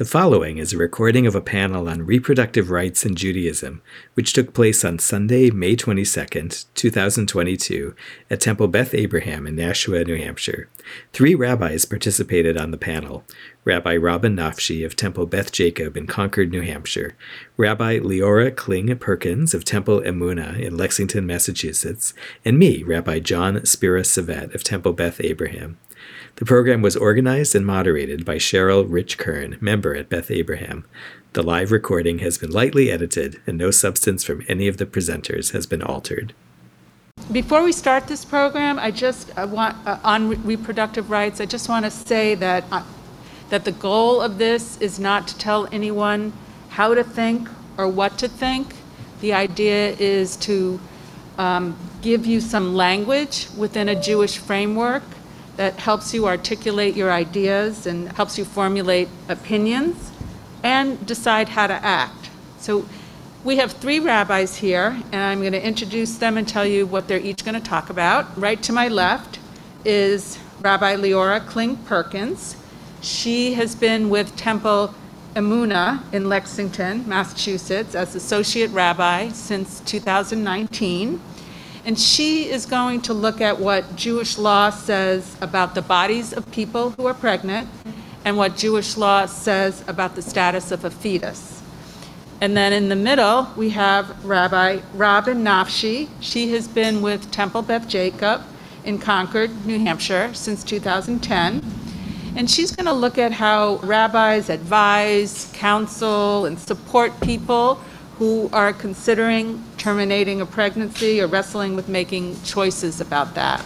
The following is a recording of a panel on reproductive rights in Judaism, which took place on Sunday, May 22, 2022, at Temple Beth Abraham in Nashua, New Hampshire. Three rabbis participated on the panel Rabbi Robin Nafshi of Temple Beth Jacob in Concord, New Hampshire, Rabbi Leora Kling Perkins of Temple Emunah in Lexington, Massachusetts, and me, Rabbi Jon Spira-Savett of Temple Beth Abraham. The program was organized and moderated by Cheryl Rich Kern, member at Beth Abraham. The live recording has been lightly edited, and no substance from any of the presenters has been altered. Before we start this program, I just I want uh, on re- reproductive rights. I just want to say that uh, that the goal of this is not to tell anyone how to think or what to think. The idea is to um, give you some language within a Jewish framework that helps you articulate your ideas and helps you formulate opinions and decide how to act. So we have three rabbis here, and I'm going to introduce them and tell you what they're each going to talk about. Right to my left is Rabbi Leora Kling Perkins. She has been with Temple Emunah in Lexington, Massachusetts, as associate rabbi since 2019. And she is going to look at what Jewish law says about the bodies of people who are pregnant and what Jewish law says about the status of a fetus. And then in the middle, we have Rabbi Robin Nafshi. She has been with Temple Beth Jacob in Concord, New Hampshire since 2010. And she's going to look at how rabbis advise, counsel, and support people who are considering terminating a pregnancy or wrestling with making choices about that.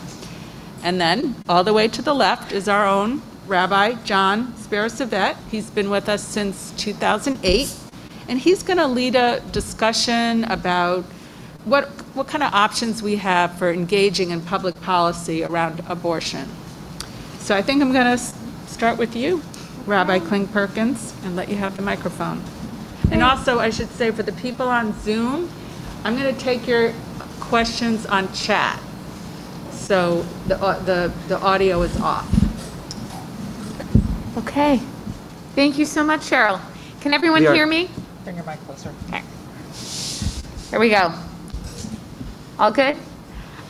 And then, all the way to the left is our own Rabbi John Spira-Savett. He's been with us since 2008, and he's going to lead a discussion about what, what kind of options we have for engaging in public policy around abortion. So I think I'm going to start with you, Rabbi Kling Perkins, and let you have the microphone. And also, I should say, for the people on Zoom, I'm going to take your questions on chat. So the, au- the, the audio is off. Okay. Thank you so much, Cheryl. Can everyone We are- hear me? Bring your mic closer. Okay. Here we go. All good?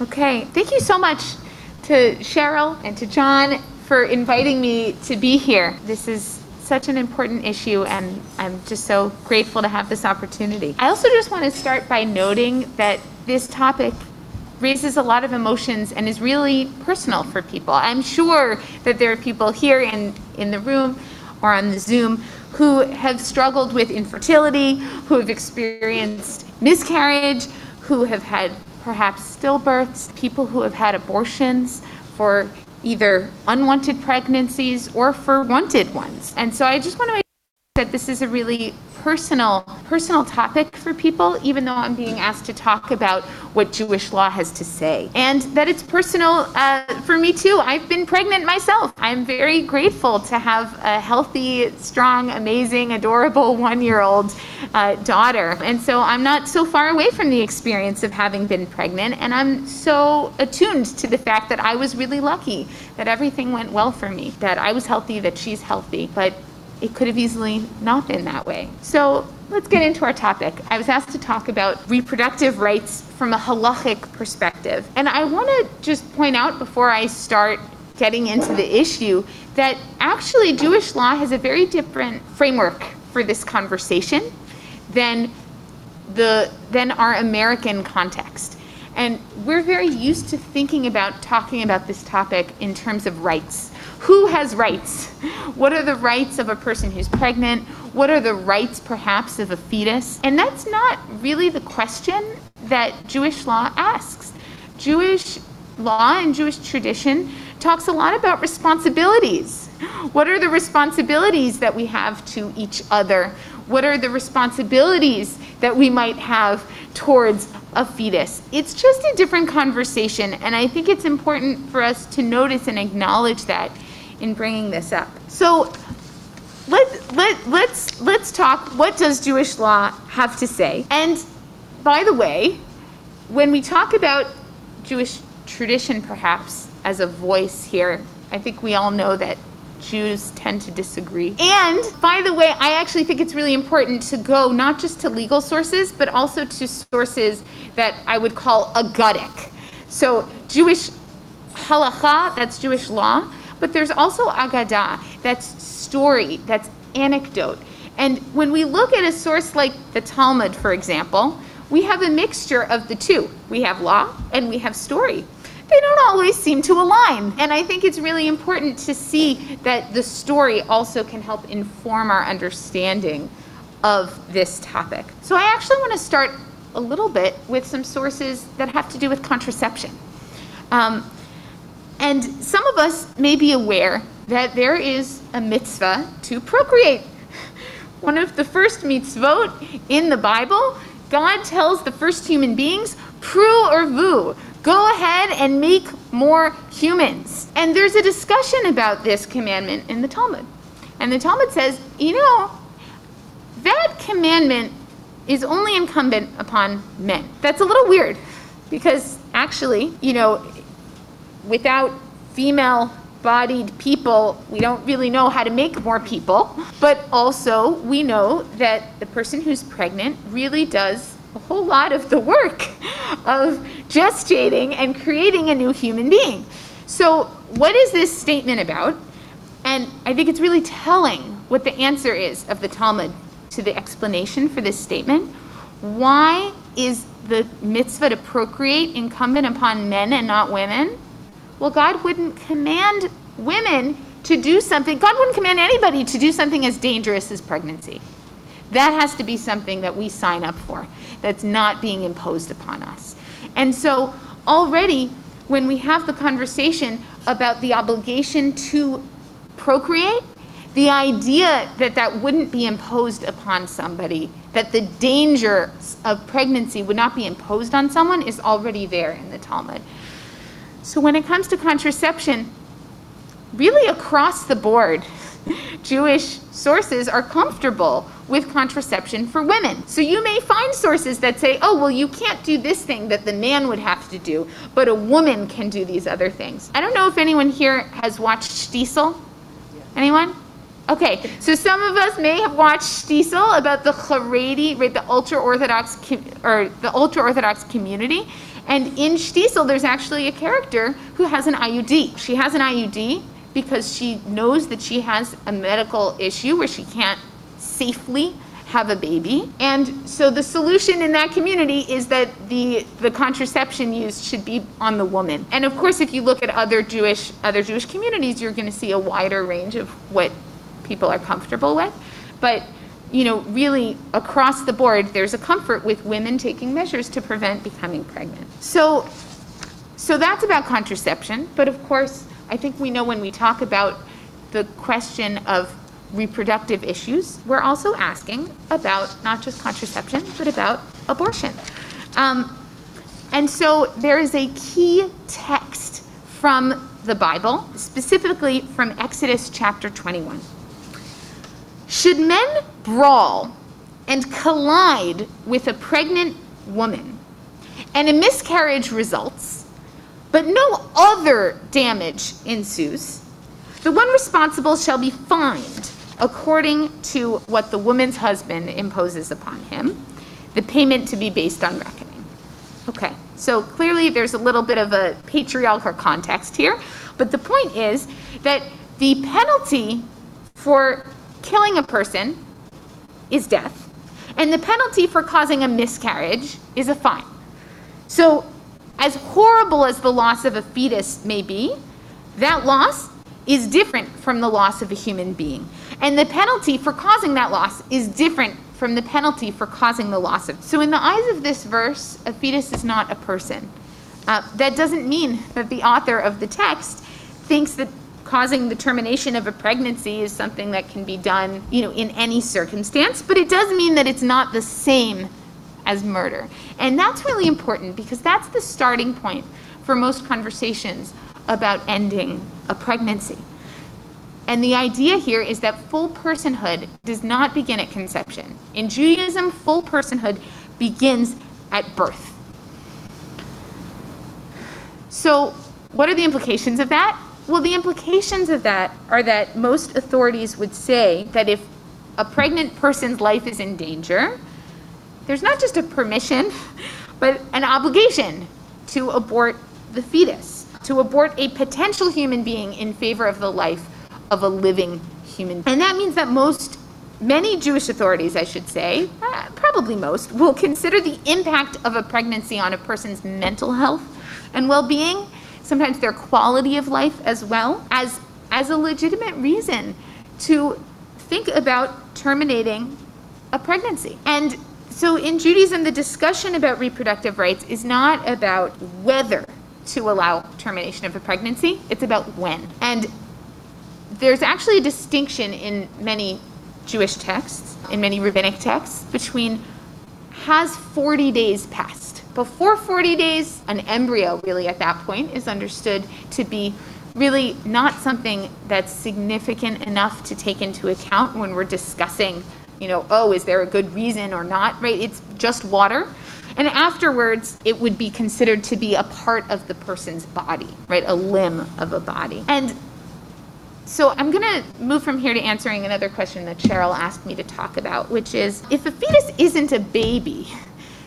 Okay. Thank you so much to Cheryl and to John for inviting me to be here. This is such an important issue, and I'm just so grateful to have this opportunity. I also just want to start by noting that this topic raises a lot of emotions and is really personal for people. I'm sure that there are people here in, in the room or on the Zoom who have struggled with infertility, who have experienced miscarriage, who have had perhaps stillbirths, people who have had abortions for either unwanted pregnancies or for wanted ones. And so I just want to that this is a really personal personal topic for people even though i'm being asked to talk about what jewish law has to say. And that it's personal uh, for me too. I've been pregnant myself. I'm very grateful to have a healthy strong amazing adorable one year old uh, daughter. And so i'm not so far away from the experience of having been pregnant and i'm so attuned to the fact that i was really lucky that everything went well for me that i was healthy that she's healthy. But it could have easily not been that way. So let's get into our topic. I was asked to talk about reproductive rights from a halachic perspective. And I want to just point out before I start getting into the issue that actually Jewish law has a very different framework for this conversation than the than our American context. And we're very used to thinking about talking about this topic in terms of rights. Who has rights? What are the rights of a person who's pregnant? What are the rights perhaps of a fetus? And that's not really the question that Jewish law asks. Jewish law and Jewish tradition talks a lot about responsibilities. What are the responsibilities that we have to each other? What are the responsibilities that we might have towards a fetus? It's just a different conversation, and I think it's important for us to notice and acknowledge that in bringing this up. So let, let, let's, let's talk what does Jewish law have to say? And by the way, when we talk about Jewish tradition, perhaps, as a voice here, I think we all know that Jews tend to disagree. And by the way, I actually think it's really important to go not just to legal sources, but also to sources that I would call agadic. So Jewish halacha, that's Jewish law, but there's also agadah, that's story, that's anecdote. And when we look at a source like the Talmud, for example, we have a mixture of the two. We have law and we have story. They don't always seem to align. And I think it's really important to see that the story also can help inform our understanding of this topic. So I actually want to start a little bit with some sources that have to do with contraception. Um, and some of us may be aware that there is a mitzvah to procreate. One of the first mitzvot in the Bible, God tells the first human beings, pru or vu, go ahead and make more humans. And there's a discussion about this commandment in the Talmud. And the Talmud says, you know, that commandment is only incumbent upon men. That's a little weird because actually, you know, without female bodied people, we don't really know how to make more people. But also, we know that the person who's pregnant really does a whole lot of the work of gestating and creating a new human being. So, what is this statement about? And I think it's really telling what the answer is of the Talmud to the explanation for this statement. Why is the mitzvah to procreate incumbent upon men and not women? Well, God wouldn't command women to do something, God wouldn't command anybody to do something as dangerous as pregnancy. That has to be something that we sign up for, that's not being imposed upon us. And so, already, when we have the conversation about the obligation to procreate, the idea that that wouldn't be imposed upon somebody, that the danger of pregnancy would not be imposed on someone, is already there in the Talmud. So when it comes to contraception, really across the board, Jewish sources are comfortable with contraception for women. So you may find sources that say, oh, well, you can't do this thing that the man would have to do, but a woman can do these other things. I don't know if anyone here has watched Shtisel. Anyone? Okay, so some of us may have watched Shtisel about the Haredi, right, the ultra orthodox or the ultra orthodox community, and in Shtisel, there's actually a character who has an IUD. She has an IUD because she knows that she has a medical issue where she can't safely have a baby. And so the solution in that community is that the the contraception used should be on the woman. And of course if you look at other Jewish other Jewish communities, you're going to see a wider range of what people are comfortable with. But you know, really across the board, there's a comfort with women taking measures to prevent becoming pregnant. So, so that's about contraception. But of course, I think we know when we talk about the question of reproductive issues, we're also asking about not just contraception, but about abortion. Um, and so there is a key text from the Bible, specifically from Exodus chapter 21. Should men brawl and collide with a pregnant woman and a miscarriage results, but no other damage ensues, the one responsible shall be fined according to what the woman's husband imposes upon him, the payment to be based on reckoning. Okay, so clearly there's a little bit of a patriarchal context here, but the point is that the penalty for killing a person is death, and the penalty for causing a miscarriage is a fine. So, as horrible as the loss of a fetus may be, that loss is different from the loss of a human being. And the penalty for causing that loss is different from the penalty for causing the loss of. So, in the eyes of this verse, a fetus is not a person. Uh, that doesn't mean that the author of the text thinks that causing the termination of a pregnancy is something that can be done, you know, in any circumstance, but it does mean that it's not the same as murder. And that's really important because that's the starting point for most conversations about ending a pregnancy. And the idea here is that full personhood does not begin at conception. In Judaism, full personhood begins at birth. So, what are the implications of that? Well, the implications of that are that most authorities would say that if a pregnant person's life is in danger, there's not just a permission, but an obligation to abort the fetus, to abort a potential human being in favor of the life of a living human. And that means that most, many Jewish authorities, I should say, uh, probably most, will consider the impact of a pregnancy on a person's mental health and well being, sometimes their quality of life as well, as, as a legitimate reason to think about terminating a pregnancy. And so in Judaism, the discussion about reproductive rights is not about whether to allow termination of a pregnancy, it's about when. And there's actually a distinction in many Jewish texts, in many rabbinic texts, between has 40 days passed. Before 40 days, an embryo, really at that point, is understood to be really not something that's significant enough to take into account when we're discussing, you know, oh, is there a good reason or not, right? It's just water. And afterwards, it would be considered to be a part of the person's body, right? A limb of a body. And so I'm going to move from here to answering another question that Cheryl asked me to talk about, which is if a fetus isn't a baby,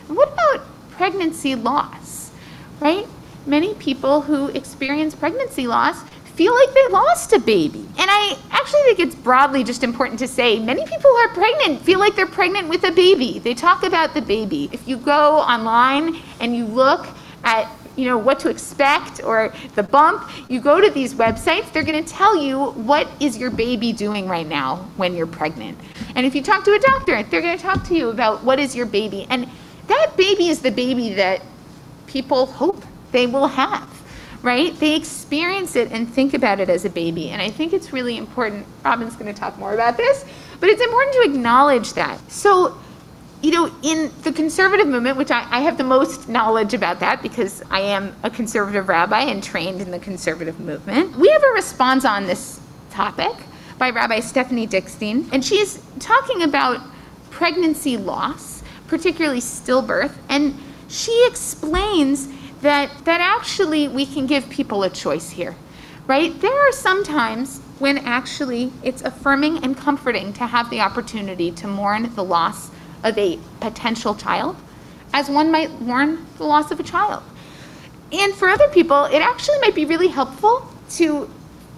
what about pregnancy loss, right? Many people who experience pregnancy loss feel like they lost a baby. And I actually think it's broadly just important to say many people who are pregnant feel like they're pregnant with a baby. They talk about the baby. If you go online and you look at you know what to expect or the bump you go to these websites they're going to tell you what is your baby doing right now when you're pregnant and if you talk to a doctor they're going to talk to you about what is your baby and that baby is the baby that people hope they will have right? They experience it and think about it as a baby. And i think it's really important robin's going to talk more about this but it's important to acknowledge that. So you know, in the conservative movement, which I, I, have the most knowledge about that because I am a conservative rabbi and trained in the conservative movement, we have a response on this topic by Rabbi Stephanie Dickstein, and she's talking about pregnancy loss, particularly stillbirth, and she explains that that actually we can give people a choice here, right? There are some times when actually it's affirming and comforting to have the opportunity to mourn the loss of a potential child as one might mourn the loss of a child. And for other people, it actually might be really helpful to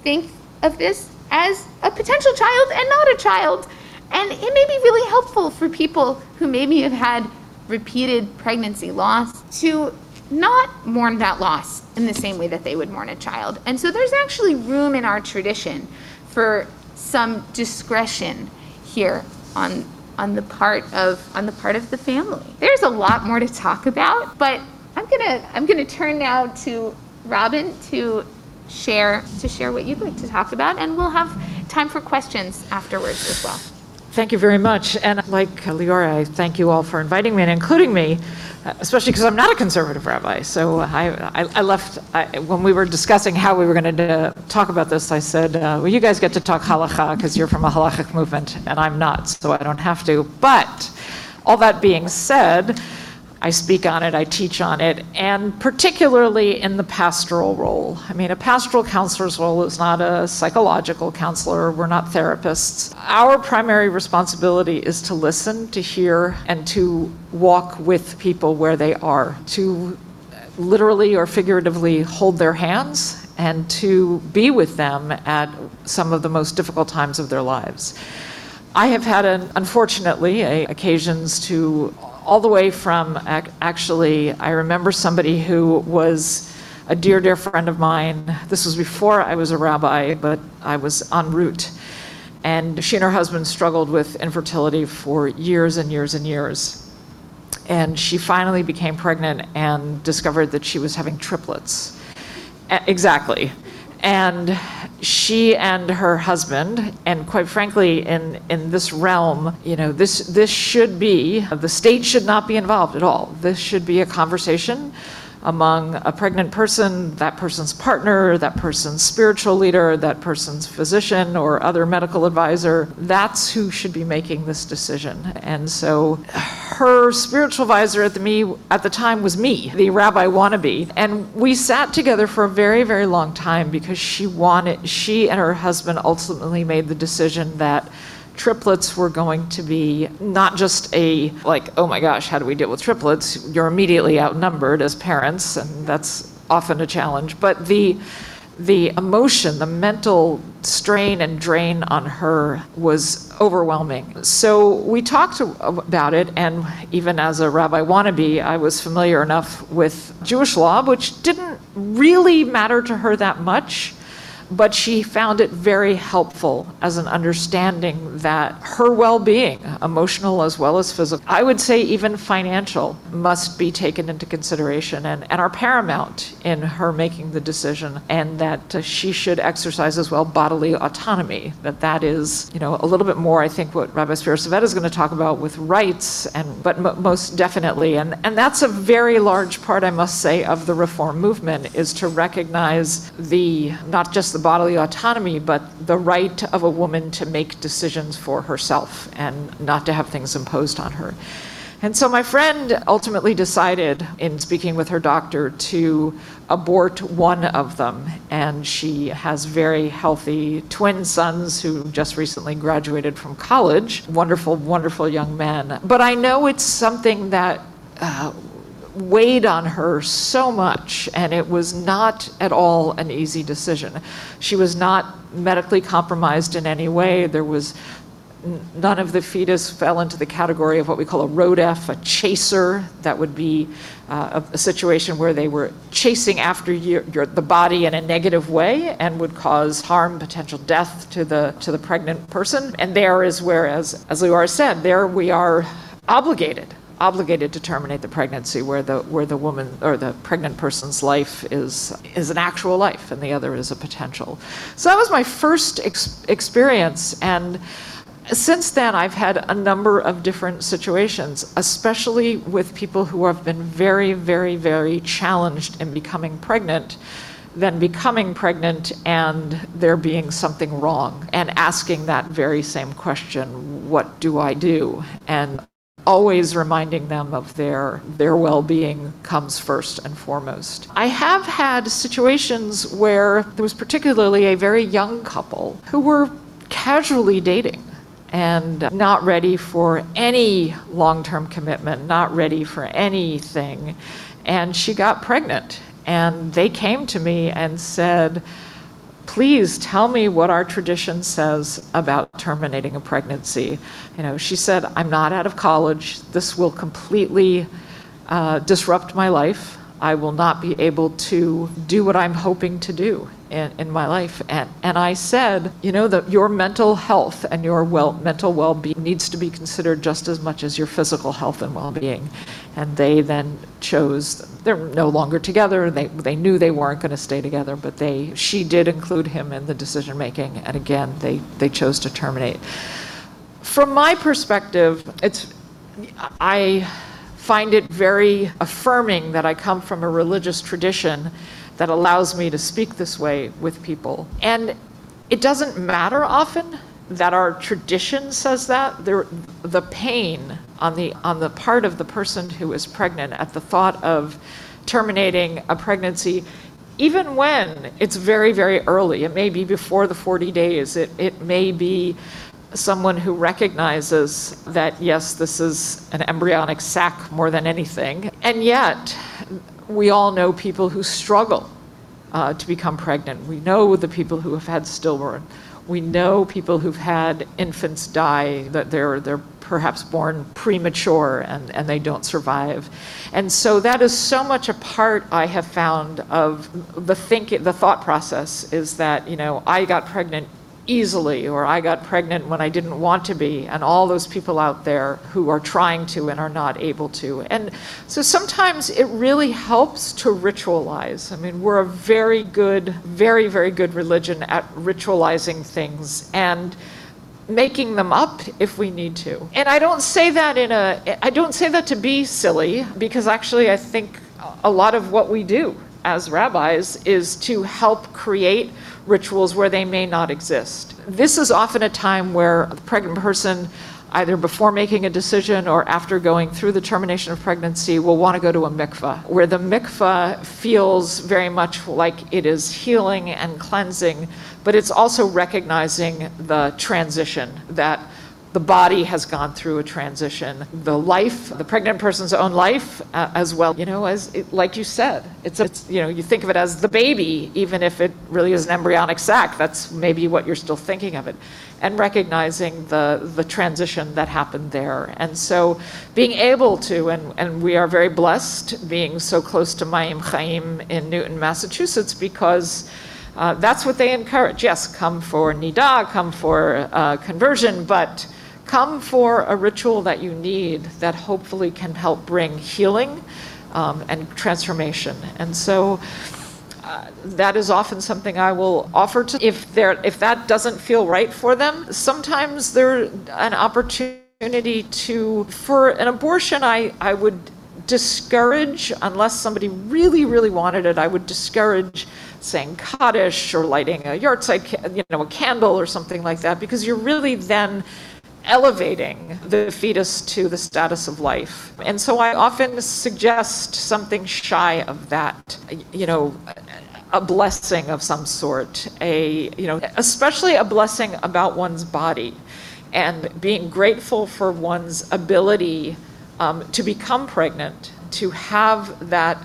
think of this as a potential child and not a child. And it may be really helpful for people who maybe have had repeated pregnancy loss to not mourn that loss in the same way that they would mourn a child. And so there's actually room in our tradition for some discretion here on on the part of on the part of the family. There's a lot more to talk about, but I'm gonna I'm gonna turn now to Robin to share to share what you'd like to talk about, and we'll have time for questions afterwards as well. Thank you very much. And like uh, Leora, I thank you all for inviting me and including me, uh, especially because I'm not a conservative rabbi. So I, I, I left, I, when we were discussing how we were going to uh, talk about this, I said, uh, well, you guys get to talk halacha because you're from a halachic movement and I'm not, so I don't have to. But all that being said, I speak on it, I teach on it, and particularly in the pastoral role. I mean, a pastoral counselor's role is not a psychological counselor, we're not therapists. Our primary responsibility is to listen, to hear, and to walk with people where they are, to literally or figuratively hold their hands and to be with them at some of the most difficult times of their lives. I have had, an, unfortunately, a, occasions to all the way from actually, I remember somebody who was a dear, dear friend of mine. This was before I was a rabbi, but I was en route. And she and her husband struggled with infertility for years and years and years. And she finally became pregnant and discovered that she was having triplets. Exactly. And she and her husband, and quite frankly, in, in this realm, you know, this, this should be, the state should not be involved at all. This should be a conversation among a pregnant person, that person's partner, that person's spiritual leader, that person's physician or other medical advisor. That's who should be making this decision. And so her spiritual advisor at the me at the time was me, the rabbi wannabe. And we sat together for a very, very long time because she wanted she and her husband ultimately made the decision that triplets were going to be not just a like oh my gosh how do we deal with triplets? You're immediately outnumbered as parents and that's often a challenge. But the the emotion, the mental strain and drain on her was overwhelming. So we talked about it, and even as a rabbi wannabe, I was familiar enough with Jewish law, which didn't really matter to her that much but she found it very helpful as an understanding that her well being, emotional as well as physical, I would say even financial, must be taken into consideration and, and are paramount in her making the decision, and that uh, she should exercise as well bodily autonomy. That that is, you know, a little bit more, I think, what Rabbi Savetta is going to talk about with rights, and but m- most definitely, and, and that's a very large part, I must say, of the reform movement is to recognize the not just the the bodily autonomy, but the right of a woman to make decisions for herself and not to have things imposed on her. And so my friend ultimately decided, in speaking with her doctor, to abort one of them. And she has very healthy twin sons who just recently graduated from college. Wonderful, wonderful young men. But I know it's something that uh, weighed on her so much, and it was not at all an easy decision. She was not medically compromised in any way. There was none of the fetus fell into the category of what we call a rodef, a chaser. That would be uh, a, a, situation where they were chasing after your, your, the body in a negative way and would cause harm, potential death to the to the pregnant person. And there is where, as as Leora said, there we are obligated obligated to terminate the pregnancy where the where the woman or the pregnant person's life is is an actual life and the other is a potential. So that was my first ex- experience and since then i've had a number of different situations especially with people who have been very very very challenged in becoming pregnant then becoming pregnant and there being something wrong and asking that very same question what do i do? And always reminding them of their their well-being comes first and foremost. I have had situations where there was particularly a very young couple who were casually dating and not ready for any long-term commitment, not ready for anything. And she got pregnant and they came to me and said, please tell me what our tradition says about terminating a pregnancy. You know, she said, I'm not out of college. This will completely uh, disrupt my life. I will not be able to do what I'm hoping to do in, in my life. And, and I said, you know, that your mental health and your well, mental well being needs to be considered just as much as your physical health and well being. And they then chose, they're no longer together. They, they knew they weren't going to stay together, but they, she did include him in the decision making. And again, they, they chose to terminate. From my perspective, it's, I find it very affirming that I come from a religious tradition that allows me to speak this way with people. And it doesn't matter often that our tradition says that. The, the pain on the, on the part of the person who is pregnant at the thought of terminating a pregnancy, even when it's very, very early, it may be before the 40 days, it, it may be someone who recognizes that, yes, this is an embryonic sac more than anything. And yet, we all know people who struggle uh, to become pregnant. We know the people who have had stillborn. We know people who've had infants die, that they're, they're perhaps born premature and, and they don't survive. And so that is so much a part I have found of the think the thought process is that, you know, I got pregnant easily, or I got pregnant when I didn't want to be, and all those people out there who are trying to and are not able to. And so sometimes it really helps to ritualize. I mean, we're a very good, very, very good religion at ritualizing things and making them up if we need to. And I don't say that in a I don't say that to be silly because actually I think a lot of what we do as rabbis is to help create rituals where they may not exist. This is often a time where a pregnant person, either before making a decision or after going through the termination of pregnancy, will want to go to a mikveh, where the mikveh feels very much like it is healing and cleansing, but it's also recognizing the transition that the body has gone through a transition. The life, the pregnant person's own life, uh, as well. You know, as it, like you said, it's, a, it's you know you think of it as the baby, even if it really is an embryonic sac. That's maybe what you're still thinking of it, and recognizing the the transition that happened there. And so, being able to, and and we are very blessed being so close to Mayyim Hayyim in Newton, Massachusetts, because. Uh, that's what they encourage. Yes, come for nida, come for uh, conversion, but come for a ritual that you need that hopefully can help bring healing um, and transformation. And so uh, that is often something I will offer to if there if that doesn't feel right for them. Sometimes there's an opportunity to for an abortion. I I would discourage unless somebody really really wanted it. I would discourage saying Kaddish or lighting a yahrzeit, you know, a candle or something like that, because you're really then elevating the fetus to the status of life. And so I often suggest something shy of that, you know, a blessing of some sort, a, you know, especially a blessing about one's body and being grateful for one's ability um, to become pregnant, to have that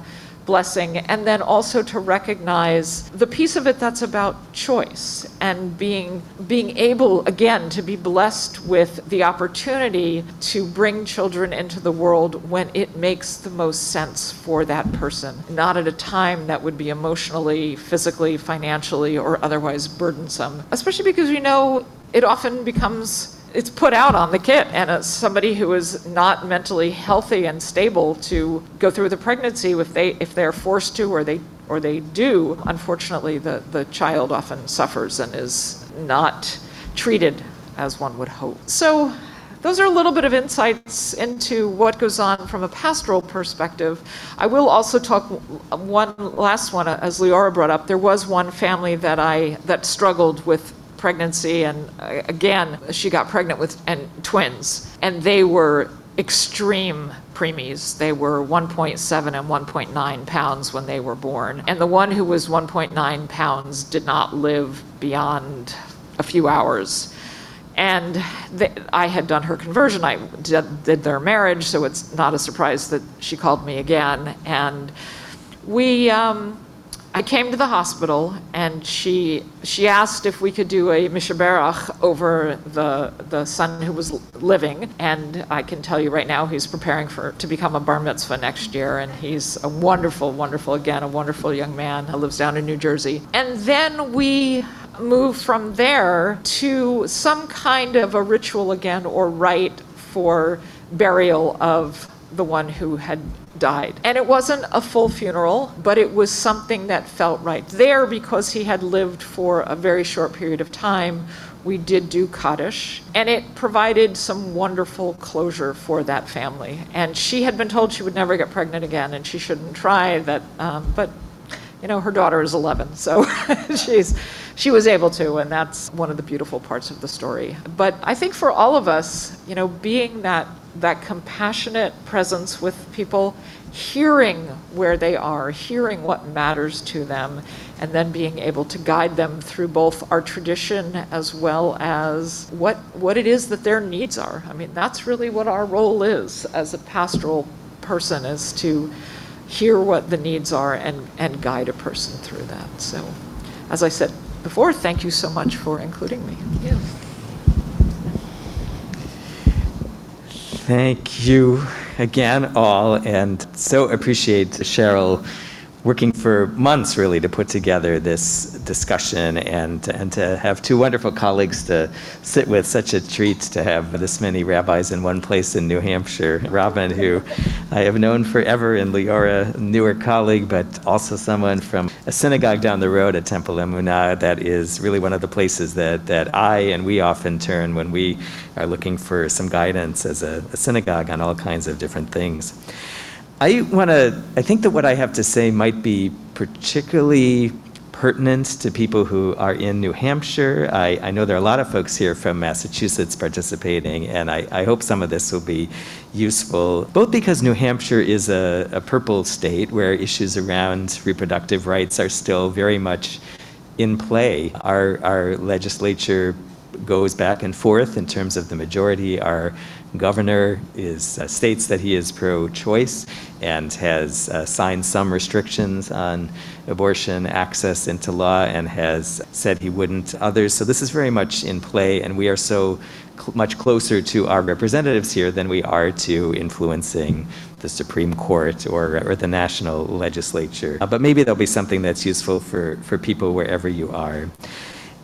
blessing, and then also to recognize the piece of it that's about choice and being being able again to be blessed with the opportunity to bring children into the world when it makes the most sense for that person, not at a time that would be emotionally, physically, financially, or otherwise burdensome. Especially because we know it often becomes it's put out on the kit and as somebody who is not mentally healthy and stable to go through the pregnancy if they if they're forced to or they or they do unfortunately the the child often suffers and is not treated as one would hope so those are a little bit of insights into what goes on from a pastoral perspective. I will also talk one last one, as Leora brought up. There was one family that I that struggled with pregnancy, and uh, again, she got pregnant with and twins, and they were extreme preemies. They were 1.7 and 1.9 pounds when they were born. And the one who was 1.9 pounds did not live beyond a few hours. And I had done her conversion. I did, did their marriage, so it's not a surprise that she called me again. And we, um, I came to the hospital and she she asked if we could do a mi shebeirach over the the son who was living and I can tell you right now he's preparing for to become a bar mitzvah next year and he's a wonderful wonderful again a wonderful young man. Who lives down in New Jersey. And then we move from there to some kind of a ritual again or rite for burial of the one who had died. And it wasn't a full funeral, but it was something that felt right. There, because he had lived for a very short period of time, we did do Kaddish, and it provided some wonderful closure for that family. And she had been told she would never get pregnant again, and she shouldn't try that. Um, but you know, her daughter is 11, so she's she was able to, and that's one of the beautiful parts of the story. But I think for all of us, you know, being that that compassionate presence with people, hearing where they are, hearing what matters to them, and then being able to guide them through both our tradition as well as what, what it is that their needs are. I mean, that's really what our role is as a pastoral person, is to hear what the needs are and, and guide a person through that. So, as I said before, thank you so much for including me. Yeah. Thank you again, all, and so appreciate Cheryl working for months really to put together this discussion and, and to have two wonderful colleagues to sit with. Such a treat to have this many rabbis in one place in New Hampshire. Robin, who I have known forever, and Leora, newer colleague, but also someone from a synagogue down the road at Temple Emunah that is really one of the places that, that I and we often turn when we are looking for some guidance as a, a synagogue on all kinds of different things. I want to, I think that what I have to say might be particularly pertinent to people who are in New Hampshire. I, I know there are a lot of folks here from Massachusetts participating, and I, I hope some of this will be useful, both because New Hampshire is a, a purple state where issues around reproductive rights are still very much in play. Our, our legislature goes back and forth in terms of the majority. Our governor is uh, states that he is pro-choice and has uh, signed some restrictions on abortion access into law and has said he wouldn't others. So this is very much in play, and we are so cl- much closer to our representatives here than we are to influencing the Supreme Court or, or the national legislature. Uh, but maybe there'll be something that's useful for, for people wherever you are.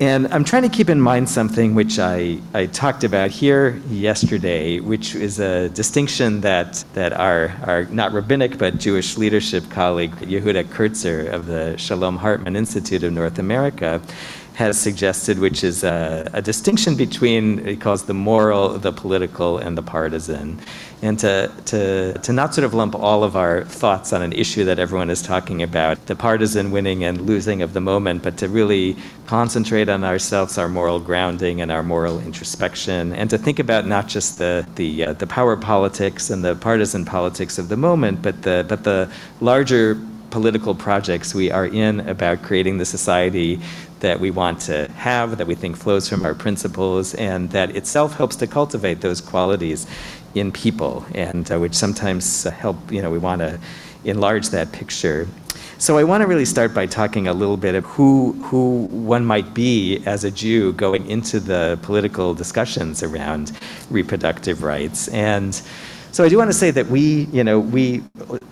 And I'm trying to keep in mind something which I, I talked about here yesterday, which is a distinction that, that our, our not rabbinic but Jewish leadership colleague Yehuda Kurtzer of the Shalom Hartman Institute of North America has suggested, which is a, a, distinction between, he calls the moral, the political, and the partisan. And to, to, to not sort of lump all of our thoughts on an issue that everyone is talking about, the partisan winning and losing of the moment, but to really concentrate on ourselves, our moral grounding, and our moral introspection, and to think about not just the, the, uh, the power politics and the partisan politics of the moment, but the, but the larger political projects we are in about creating the society that we want to have, that we think flows from our principles, and that itself helps to cultivate those qualities in people, and uh, which sometimes uh, help, you know, we want to enlarge that picture. So I want to really start by talking a little bit of who, who one might be as a Jew going into the political discussions around reproductive rights. And so I do want to say that we, you know, we,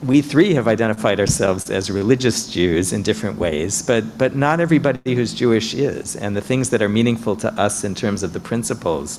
we three have identified ourselves as religious Jews in different ways, but, but not everybody who's Jewish is. And the things that are meaningful to us in terms of the principles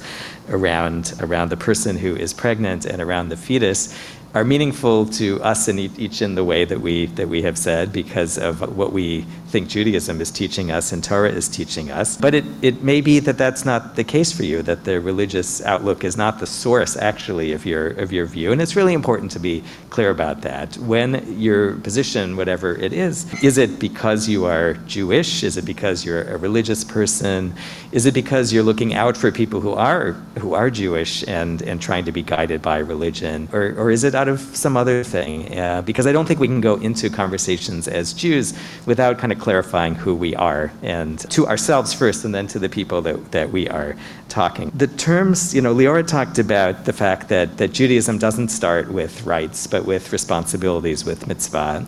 around, around the person who is pregnant and around the fetus are meaningful to us and each in the way that we that we have said because of what we think Judaism is teaching us and Torah is teaching us. But it, it may be that that's not the case for you, that the religious outlook is not the source actually of your of your view. And it's really important to be clear about that. When your position, whatever it is, is it because you are Jewish? Is it because you're a religious person? Is it because you're looking out for people who are who are Jewish and, and trying to be guided by religion? Or, or is it out of some other thing? Uh, because I don't think we can go into conversations as Jews without kind of clarifying who we are and to ourselves first and then to the people that, that we are talking. The terms, you know, Leora talked about the fact that, that Judaism doesn't start with rights, but with responsibilities, with mitzvah.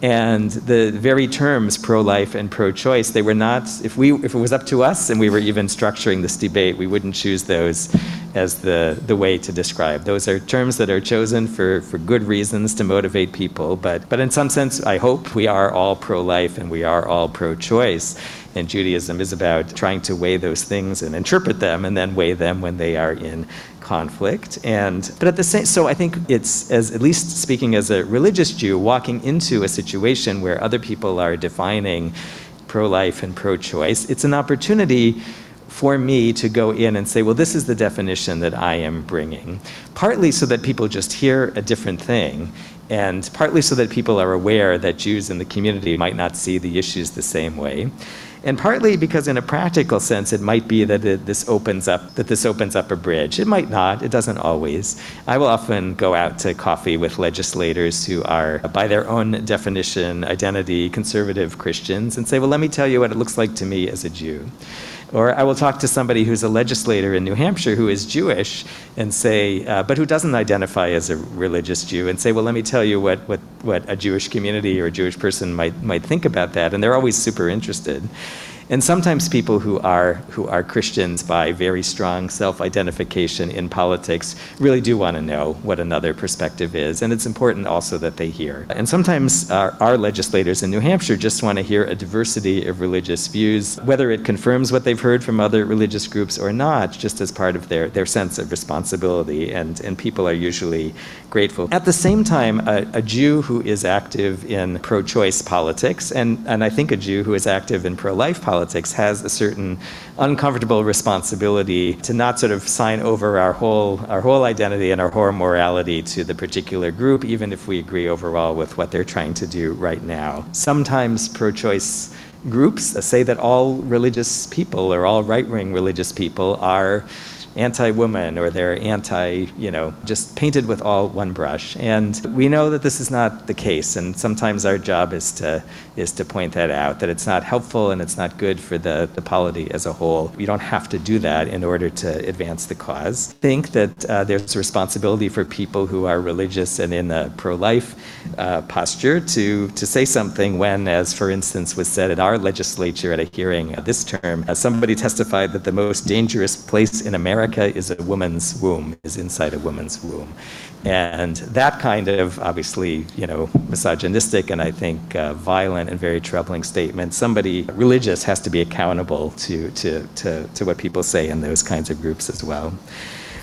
And the very terms pro-life and pro-choice, they were not, if, we, if it was up to us and we were even structuring this debate, we wouldn't choose those as the, the way to describe. Those are terms that are chosen for, for good reasons to motivate people, but, but in some sense, I hope we are all pro-life and we are all pro-choice. And Judaism is about trying to weigh those things and interpret them and then weigh them when they are in conflict. And but at the same so i think it's as at least speaking as a religious jew walking into a situation where other people are defining pro-life and pro-choice it's an opportunity for me to go in and say well this is the definition that i am bringing. Partly so that people just hear a different thing and partly so that people are aware that jews in the community might not see the issues the same way and partly because in a practical sense it might be that it, this opens up that this opens up a bridge. It might not. It doesn't always. I will often go out to coffee with legislators who are by their own definition identity conservative christians and say well let me tell you what it looks like to me as a jew or I will talk to somebody who's a legislator in New Hampshire who is Jewish and say, uh, but who doesn't identify as a religious Jew, and say, well, let me tell you what, what, what a Jewish community or a Jewish person might, might think about that. And they're always super interested. And sometimes people who are, who are Christians by very strong self identification in politics really do want to know what another perspective is. And it's important also that they hear. And sometimes our, our legislators in New Hampshire just want to hear a diversity of religious views, whether it confirms what they've heard from other religious groups or not, just as part of their, their sense of responsibility. And, and people are usually grateful. At the same time, a, a Jew who is active in pro choice politics, and, and I think a Jew who is active in pro life politics, politics has a certain uncomfortable responsibility to not sort of sign over our whole our whole identity and our whole morality to the particular group, even if we agree overall with what they're trying to do right now. Sometimes pro-choice groups say that all religious people or all right-wing religious people are anti-woman or they're anti, you know, just painted with all one brush. And we know that this is not the case. And sometimes our job is to is to point that out, that it's not helpful and it's not good for the, the polity as a whole. You don't have to do that in order to advance the cause. Think that uh, there's a responsibility for people who are religious and in a pro-life uh, posture to to say something when, as for instance was said at our legislature at a hearing this term, uh, somebody testified that the most dangerous place in America is a woman's womb, is inside a woman's womb. And that kind of, obviously, you know, misogynistic and I think uh, violent and very troubling statement, somebody religious has to be accountable to, to, to, to what people say in those kinds of groups as well.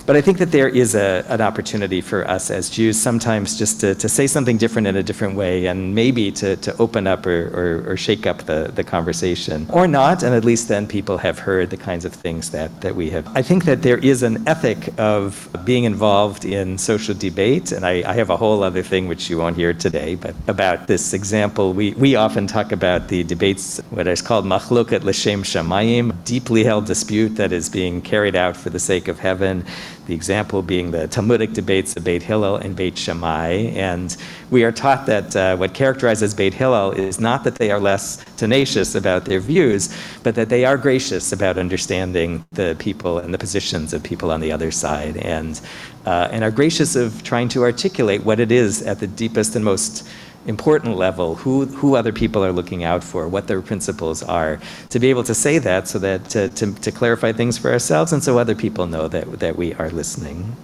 But I think that there is a, an opportunity for us as Jews sometimes just to, to say something different in a different way and maybe to, to open up or, or, or shake up the, the conversation. Or not, and at least then people have heard the kinds of things that, that we have. I think that there is an ethic of being involved in social debate, and I, I have a whole other thing which you won't hear today, but about this example. We, we often talk about the debates, what is called machloket l'shem shamayim, deeply held dispute that is being carried out for the sake of heaven the example being the Talmudic debates of Beit Hillel and Beit Shammai. And we are taught that uh, what characterizes Beit Hillel is not that they are less tenacious about their views, but that they are gracious about understanding the people and the positions of people on the other side, and, uh, and are gracious of trying to articulate what it is at the deepest and most important level, who, who other people are looking out for, what their principles are, to be able to say that so that to, to, to clarify things for ourselves and so other people know that, that we are listening.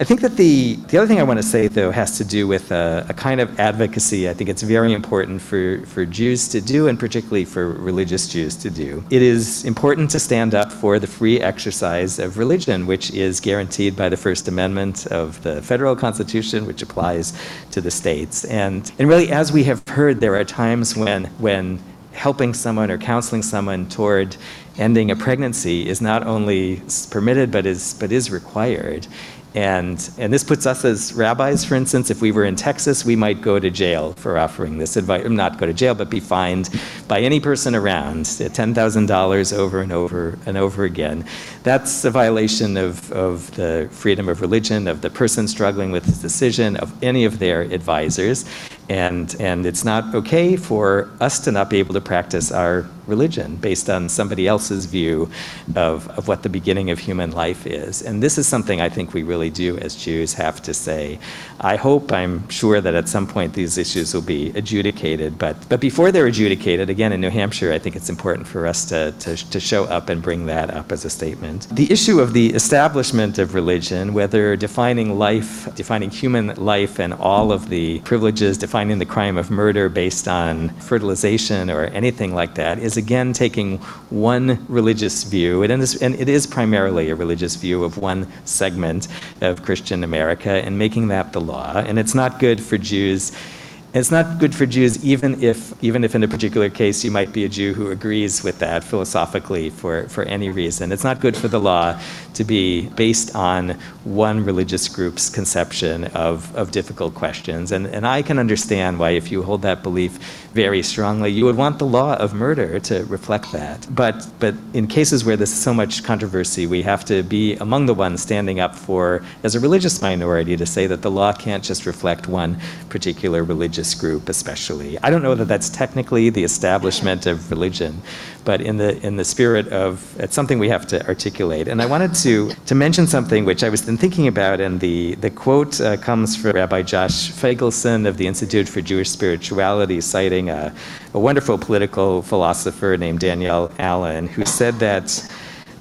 I think that the, the other thing I want to say, though, has to do with a, a, kind of advocacy I think it's very important for, for Jews to do, and particularly for religious Jews to do. It is important to stand up for the free exercise of religion, which is guaranteed by the First Amendment of the federal Constitution, which applies to the states. And, and really, as we have heard, there are times when, when helping someone or counseling someone toward ending a pregnancy is not only permitted but is but is required and, and this puts us as rabbis, for instance, if we were in Texas, we might go to jail for offering this advice. Not go to jail, but be fined by any person around $10,000 over and over and over again. That's a violation of, of the freedom of religion, of the person struggling with this decision, of any of their advisors. And, and it's not okay for us to not be able to practice our religion based on somebody else's view of, of what the beginning of human life is. And this is something I think we really do as Jews have to say. I hope, I'm sure that at some point these issues will be adjudicated. But, but before they're adjudicated, again, in New Hampshire, I think it's important for us to, to, to show up and bring that up as a statement. The issue of the establishment of religion, whether defining life, defining human life and all of the privileges, defining defining the crime of murder based on fertilization or anything like that is again taking one religious view, and it is primarily a religious view of one segment of Christian America, and making that the law. And it's not good for Jews it's not good for Jews, even if, even if in a particular case you might be a Jew who agrees with that philosophically for, for any reason. It's not good for the law to be based on one religious group's conception of, of difficult questions. And, and I can understand why, if you hold that belief very strongly, you would want the law of murder to reflect that. But, but in cases where there's so much controversy, we have to be among the ones standing up for, as a religious minority, to say that the law can't just reflect one particular religion religious group, especially. I don't know that that's technically the establishment of religion, but in the in the spirit of it's something we have to articulate. And I wanted to to mention something which I was then thinking about, and the the quote uh, comes from Rabbi Josh Feigelson of the Institute for Jewish Spirituality, citing a, a wonderful political philosopher named Danielle Allen, who said that.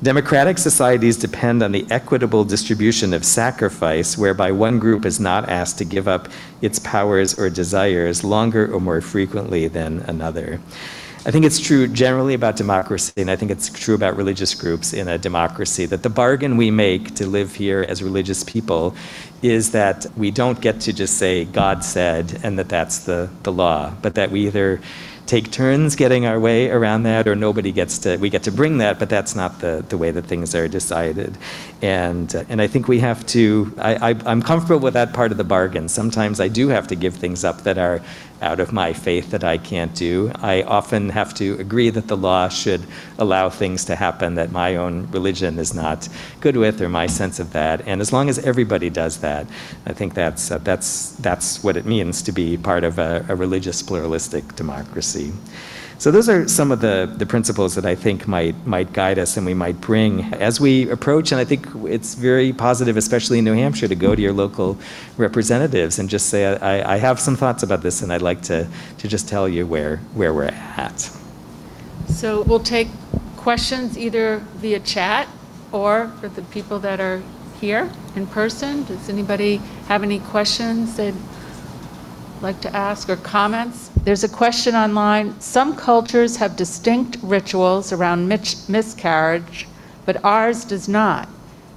Democratic societies depend on the equitable distribution of sacrifice, whereby one group is not asked to give up its powers or desires longer or more frequently than another. I think it's true generally about democracy, and I think it's true about religious groups in a democracy that the bargain we make to live here as religious people is that we don't get to just say, God said, and that that's the, the law, but that we either take turns getting our way around that, or nobody gets to, we get to bring that, but that's not the, the way that things are decided. And, uh, and I think we have to, I, I, I'm comfortable with that part of the bargain. Sometimes I do have to give things up that are out of my faith that I can't do. I often have to agree that the law should allow things to happen that my own religion is not good with or my sense of that. And as long as everybody does that, I think that's, uh, that's, that's what it means to be part of a, a religious pluralistic democracy. So those are some of the, the principles that I think might might guide us and we might bring as we approach. And I think it's very positive, especially in New Hampshire, to go to your local representatives and just say, I, I have some thoughts about this, and I'd like to to just tell you where where we're at. So we'll take questions either via chat or for the people that are here in person. Does anybody have any questions they'd like to ask or comments? There's a question online. Some cultures have distinct rituals around mis- miscarriage, but ours does not.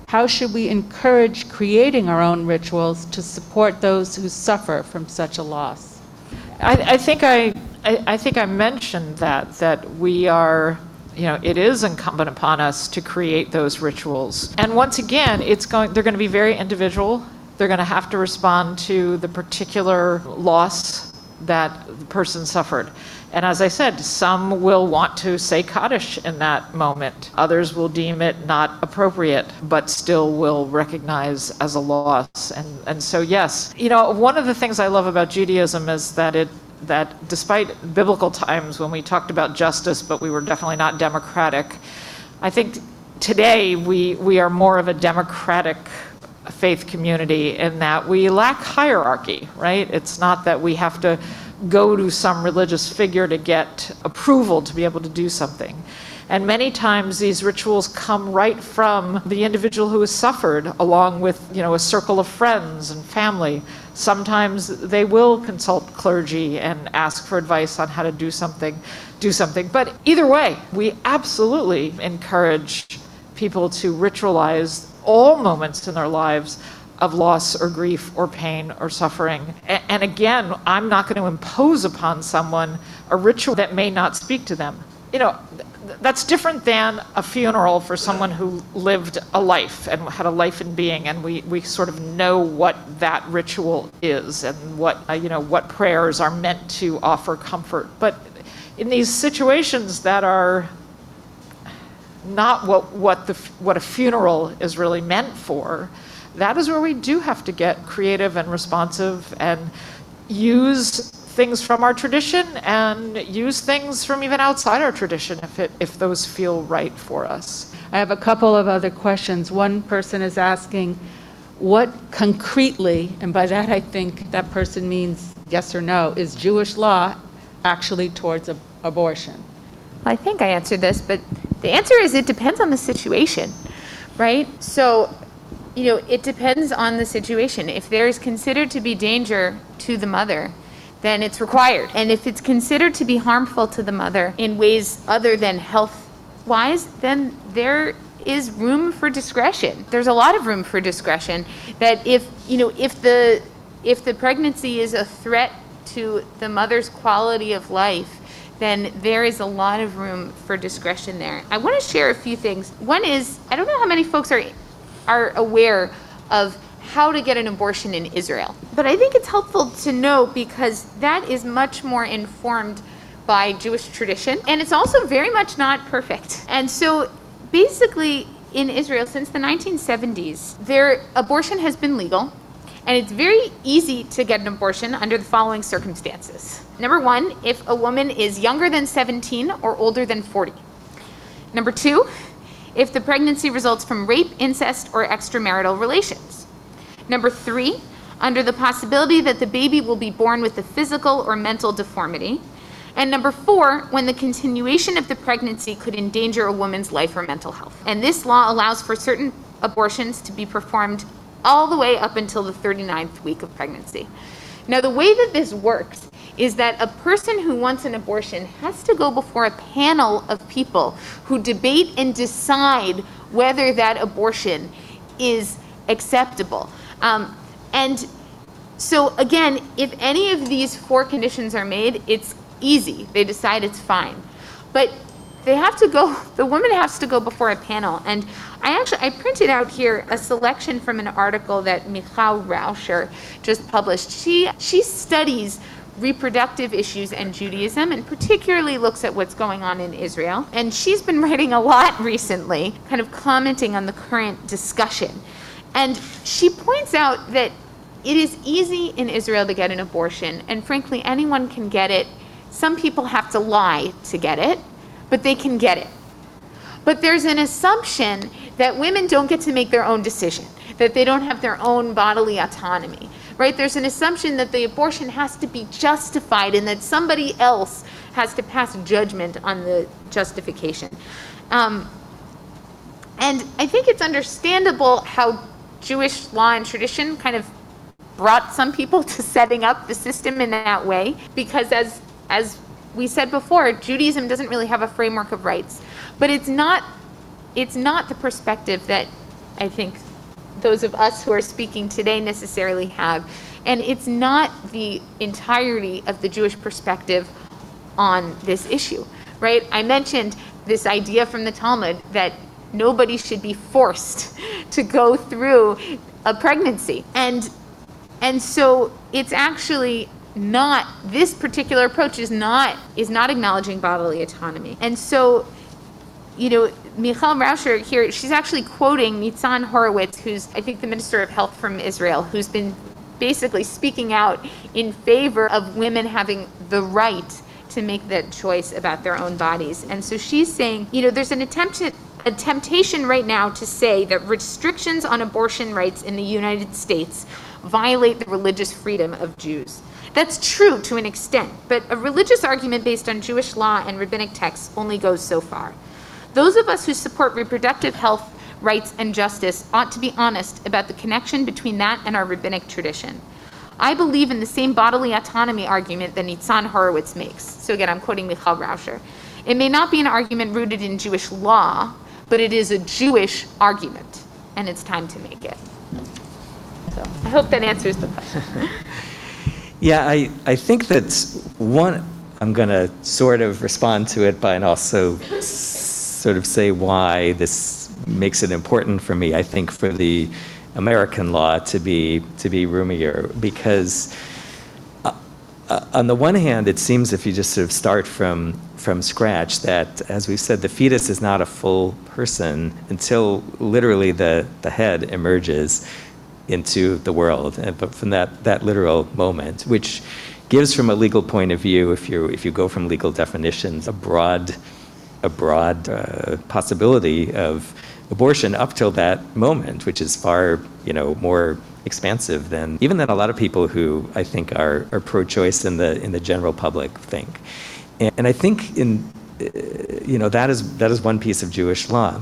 How should we encourage creating our own rituals to support those who suffer from such a loss? I, I think I, I, I think I mentioned that, that we are, you know, it is incumbent upon us to create those rituals. And once again, it's going, they're going to be very individual. They're going to have to respond to the particular loss that the person suffered. And as I said, some will want to say Kaddish in that moment. Others will deem it not appropriate, but still will recognize as a loss. And, and so, yes, you know, one of the things I love about Judaism is that it that despite biblical times when we talked about justice, but we were definitely not democratic, I think today we, we are more of a democratic faith community in that we lack hierarchy, right? It's not that we have to go to some religious figure to get approval to be able to do something. And many times these rituals come right from the individual who has suffered, along with you know a circle of friends and family. Sometimes they will consult clergy and ask for advice on how to do something, do something. But either way, we absolutely encourage people to ritualize all moments in their lives of loss or grief or pain or suffering. And again, I'm not going to impose upon someone a ritual that may not speak to them. You know, that's different than a funeral for someone who lived a life and had a life in being, and we, we sort of know what that ritual is and what, uh, you know, what prayers are meant to offer comfort. But in these situations that are not what, what, the, what a funeral is really meant for, that is where we do have to get creative and responsive and use things from our tradition and use things from even outside our tradition if, it, if those feel right for us. I have a couple of other questions. One person is asking, what concretely, and by that I think that person means yes or no, is Jewish law actually towards ab- abortion? I think I answered this, but the answer is it depends on the situation, right? So, you know, it depends on the situation. If there is considered to be danger to the mother, then it's required. And if it's considered to be harmful to the mother in ways other than health wise, then there is room for discretion. There's a lot of room for discretion that if, you know, if the if the pregnancy is a threat to the mother's quality of life, then there is a lot of room for discretion there. I want to share a few things. One is I don't know how many folks are are aware of how to get an abortion in Israel. But I think it's helpful to know because that is much more informed by Jewish tradition and it's also very much not perfect. And so basically in Israel since the 1970s, their abortion has been legal and it's very easy to get an abortion under the following circumstances. Number one, if a woman is younger than 17 or older than 40. Number two, if the pregnancy results from rape, incest, or extramarital relations. Number three, under the possibility that the baby will be born with a physical or mental deformity. And number four, when the continuation of the pregnancy could endanger a woman's life or mental health. And this law allows for certain abortions to be performed all the way up until the 39th week of pregnancy. Now, the way that this works is that a person who wants an abortion has to go before a panel of people who debate and decide whether that abortion is acceptable. Um, and so, again, if any of these four conditions are made, it's easy. They decide it's fine. But they have to go, the woman has to go before a panel. And I actually, I printed out here a selection from an article that Michal Raucher just published. She, she studies reproductive issues and Judaism, and particularly looks at what's going on in Israel. And she's been writing a lot recently, kind of commenting on the current discussion. And she points out that it is easy in Israel to get an abortion, and frankly, anyone can get it. Some people have to lie to get it, but they can get it. But there's an assumption that women don't get to make their own decision, that they don't have their own bodily autonomy, right? There's an assumption that the abortion has to be justified and that somebody else has to pass judgment on the justification. Um, and I think it's understandable how Jewish law and tradition kind of brought some people to setting up the system in that way because as as we said before Judaism doesn't really have a framework of rights. But it's not it's not the perspective that I think those of us who are speaking today necessarily have. And it's not the entirety of the Jewish perspective on this issue right? I mentioned this idea from the Talmud that nobody should be forced to go through a pregnancy. And and so it's actually not this particular approach is not is not acknowledging bodily autonomy. And so you know, Michal Raucher here, she's actually quoting Nitzan Horowitz, who's I think the Minister of Health from Israel, who's been basically speaking out in favor of women having the right to make that choice about their own bodies. And so she's saying, you know, there's an attempt to, a temptation right now to say that restrictions on abortion rights in the United States violate the religious freedom of Jews. That's true to an extent, but a religious argument based on Jewish law and rabbinic texts only goes so far. Those of us who support reproductive health rights and justice ought to be honest about the connection between that and our rabbinic tradition. I believe in the same bodily autonomy argument that Nitzan Horowitz makes. So again, I'm quoting Michal Raucher. It may not be an argument rooted in Jewish law, but it is a Jewish argument, and it's time to make it. So I hope that answers the question. Yeah, I, I think that's one, I'm going to sort of respond to it, but and also sort of say why this makes it important for me, I think, for the American law to be, to be roomier, because uh, uh, on the one hand, it seems if you just sort of start from, from scratch, that, as we've said, the fetus is not a full person until literally the, the head emerges into the world, uh, but from that, that literal moment, which gives from a legal point of view, if you, if you go from legal definitions, a broad, a broad uh, possibility of abortion up till that moment, which is far, you know, more expansive than even than a lot of people who I think are, are pro-choice in the in the general public think. And, and I think in uh, you know that is that is one piece of Jewish law.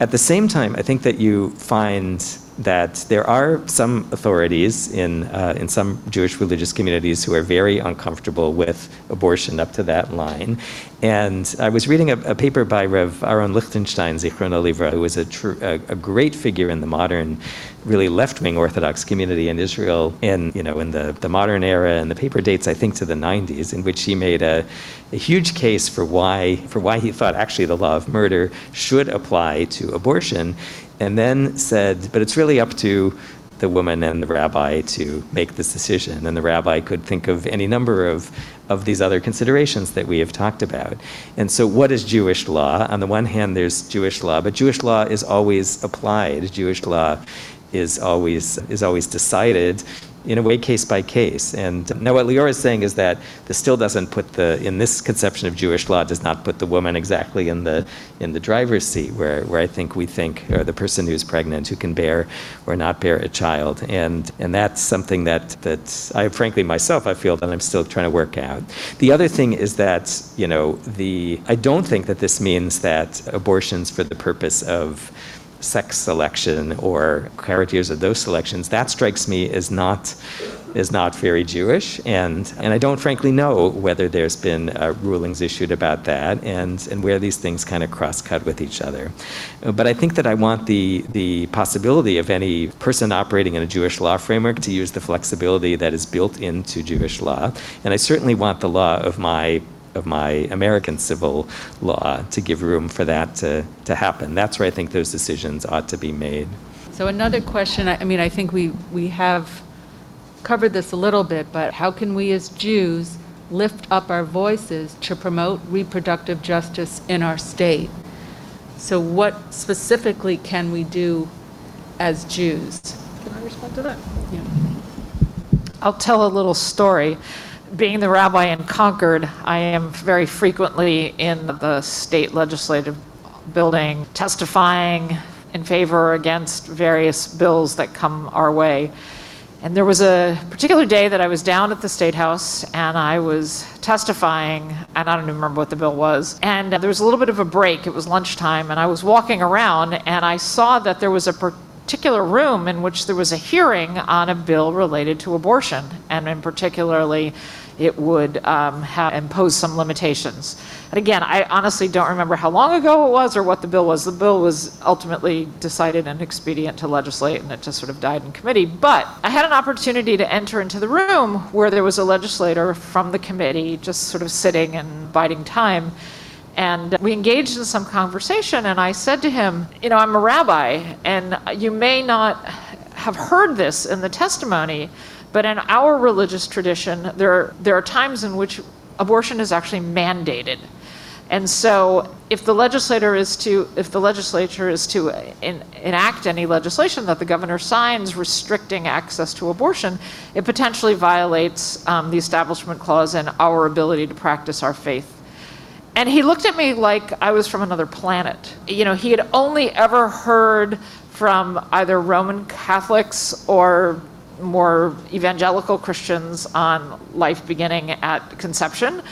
At the same time, I think that you find that there are some authorities in uh, in some Jewish religious communities who are very uncomfortable with abortion up to that line. And I was reading a, a paper by Rav Aaron Lichtenstein, Zichron Livra, who was a, tr- a, a great figure in the modern, really left-wing Orthodox community in Israel in you know in the, the modern era. And the paper dates, I think, to the 90s, in which he made a, a huge case for why for why he thought actually the law of murder should apply to abortion and then said, but it's really up to the woman and the rabbi to make this decision. And the rabbi could think of any number of, of these other considerations that we have talked about. And so, what is Jewish law? On the one hand, there's Jewish law, but Jewish law is always applied. Jewish law is always is always decided in a way case by case. And now what Lior is saying is that this still doesn't put the in this conception of Jewish law does not put the woman exactly in the in the driver's seat where, where I think we think or the person who's pregnant who can bear or not bear a child. And and that's something that that I frankly myself I feel that I'm still trying to work out. The other thing is that, you know, the I don't think that this means that abortions for the purpose of sex selection or characters of those selections, that strikes me as not is not very Jewish, and and I don't frankly know whether there's been uh, rulings issued about that, and and where these things kind of cross cut with each other. But I think that I want the the possibility of any person operating in a Jewish law framework to use the flexibility that is built into Jewish law, and I certainly want the law of my of my American civil law to give room for that to, to happen. That's where I think those decisions ought to be made. So another question, I I mean, I think we, we have covered this a little bit, but how can we as Jews lift up our voices to promote reproductive justice in our state? So what specifically can we do as Jews? Can I respond to that? Yeah. I'll tell a little story. Being the rabbi in Concord, I am very frequently in the state legislative building testifying in favor or against various bills that come our way. And there was a particular day that I was down at the State House and I was testifying, and I don't even remember what the bill was. And there was a little bit of a break. It was lunchtime, and I was walking around and I saw that there was a particular room in which there was a hearing on a bill related to abortion, and in particularly, it would um, have impose some limitations. And again, I honestly don't remember how long ago it was or what the bill was. The bill was ultimately decided inexpedient to legislate, and it just sort of died in committee. But I had an opportunity to enter into the room where there was a legislator from the committee just sort of sitting and biding time. And we engaged in some conversation, and I said to him, You know, I'm a rabbi, and you may not have heard this in the testimony, but in our religious tradition, there, there are times in which abortion is actually mandated. And so, if the legislator is to, if the legislature is to en- enact any legislation that the governor signs restricting access to abortion, it potentially violates um, the Establishment Clause and our ability to practice our faith. And he looked at me like I was from another planet. You know, he had only ever heard from either Roman Catholics or more evangelical Christians on life beginning at conception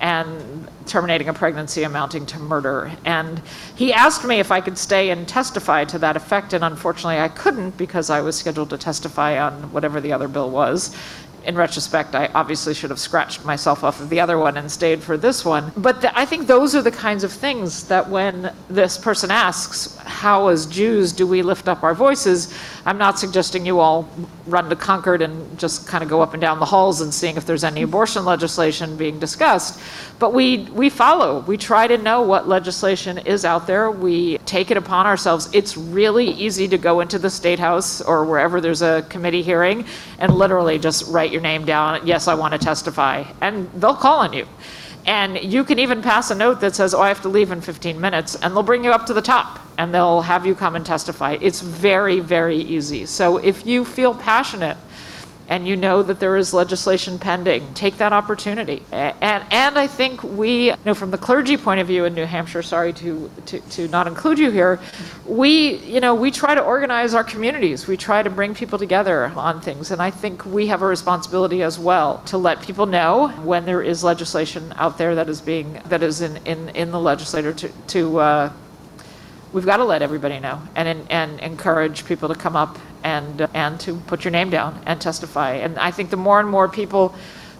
and terminating a pregnancy amounting to murder. And he asked me if I could stay and testify to that effect, and unfortunately I couldn't because I was scheduled to testify on whatever the other bill was. In retrospect, I obviously should have scratched myself off of the other one and stayed for this one. But I think those are the kinds of things that when this person asks, how as Jews do we lift up our voices, I'm not suggesting you all run to Concord and just kind of go up and down the halls and seeing if there's any abortion legislation being discussed. But we, we follow. We try to know what legislation is out there. We take it upon ourselves. It's really easy to go into the State House or wherever there's a committee hearing and literally just write your name down. Yes, I want to testify. And they'll call on you. And you can even pass a note that says, oh, I have to leave in 15 minutes, and they'll bring you up to the top and they'll have you come and testify. It's very, very easy. So if you feel passionate and you know that there is legislation pending, take that opportunity. And, and I think we, you know, from the clergy point of view in New Hampshire, sorry to, to, to not include you here, we, you know, we try to organize our communities. We try to bring people together on things. And I think we have a responsibility as well to let people know when there is legislation out there that is being, that is in, in, in the legislature to, to, uh, we've got to let everybody know and, and encourage people to come up and, and to put your name down and testify. And I think the more and more people,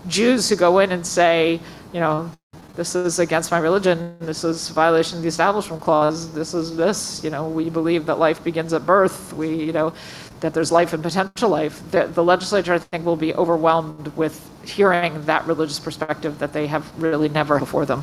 Jews who go in and say, you know, this is against my religion, this is violation of the Establishment Clause, this is this, you know, we believe that life begins at birth, we, you know, that there's life and potential life. The, the legislature, I think, will be overwhelmed with hearing that religious perspective that they have really never before them.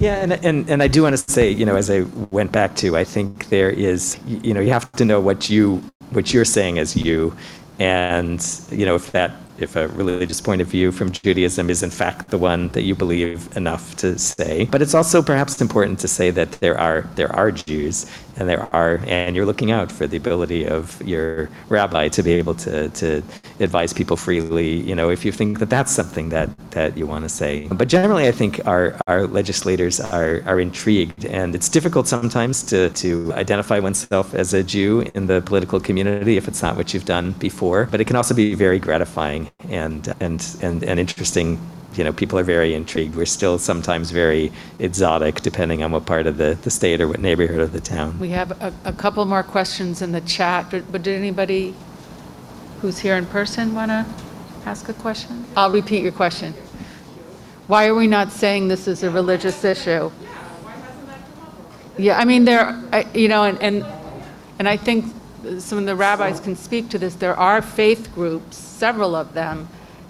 Yeah, and, and, and I do want to say, you know, as I went back to, I think there is, you know, you have to know what you what you're saying as you, and you know, if that if a religious point of view from Judaism is in fact the one that you believe enough to say. But it's also perhaps important to say that there are there are Jews and there are and you're looking out for the ability of your rabbi to be able to to advise people freely, you know, if you think that that's something that that you want to say. But generally I think our our legislators are are intrigued and it's difficult sometimes to to identify oneself as a Jew in the political community if it's not what you've done before, but it can also be very gratifying and and and, and interesting you know, people are very intrigued. We're still sometimes very exotic, depending on what part of the, the state or what neighborhood of the town. We have a, a couple more questions in the chat, but, but did anybody who's here in person want to ask a question? I'll repeat your question. Why are we not saying this is a religious issue? Yeah, I mean, there, I- you know, and, and, and I think some of the rabbis can speak to this. There are faith groups, several of them,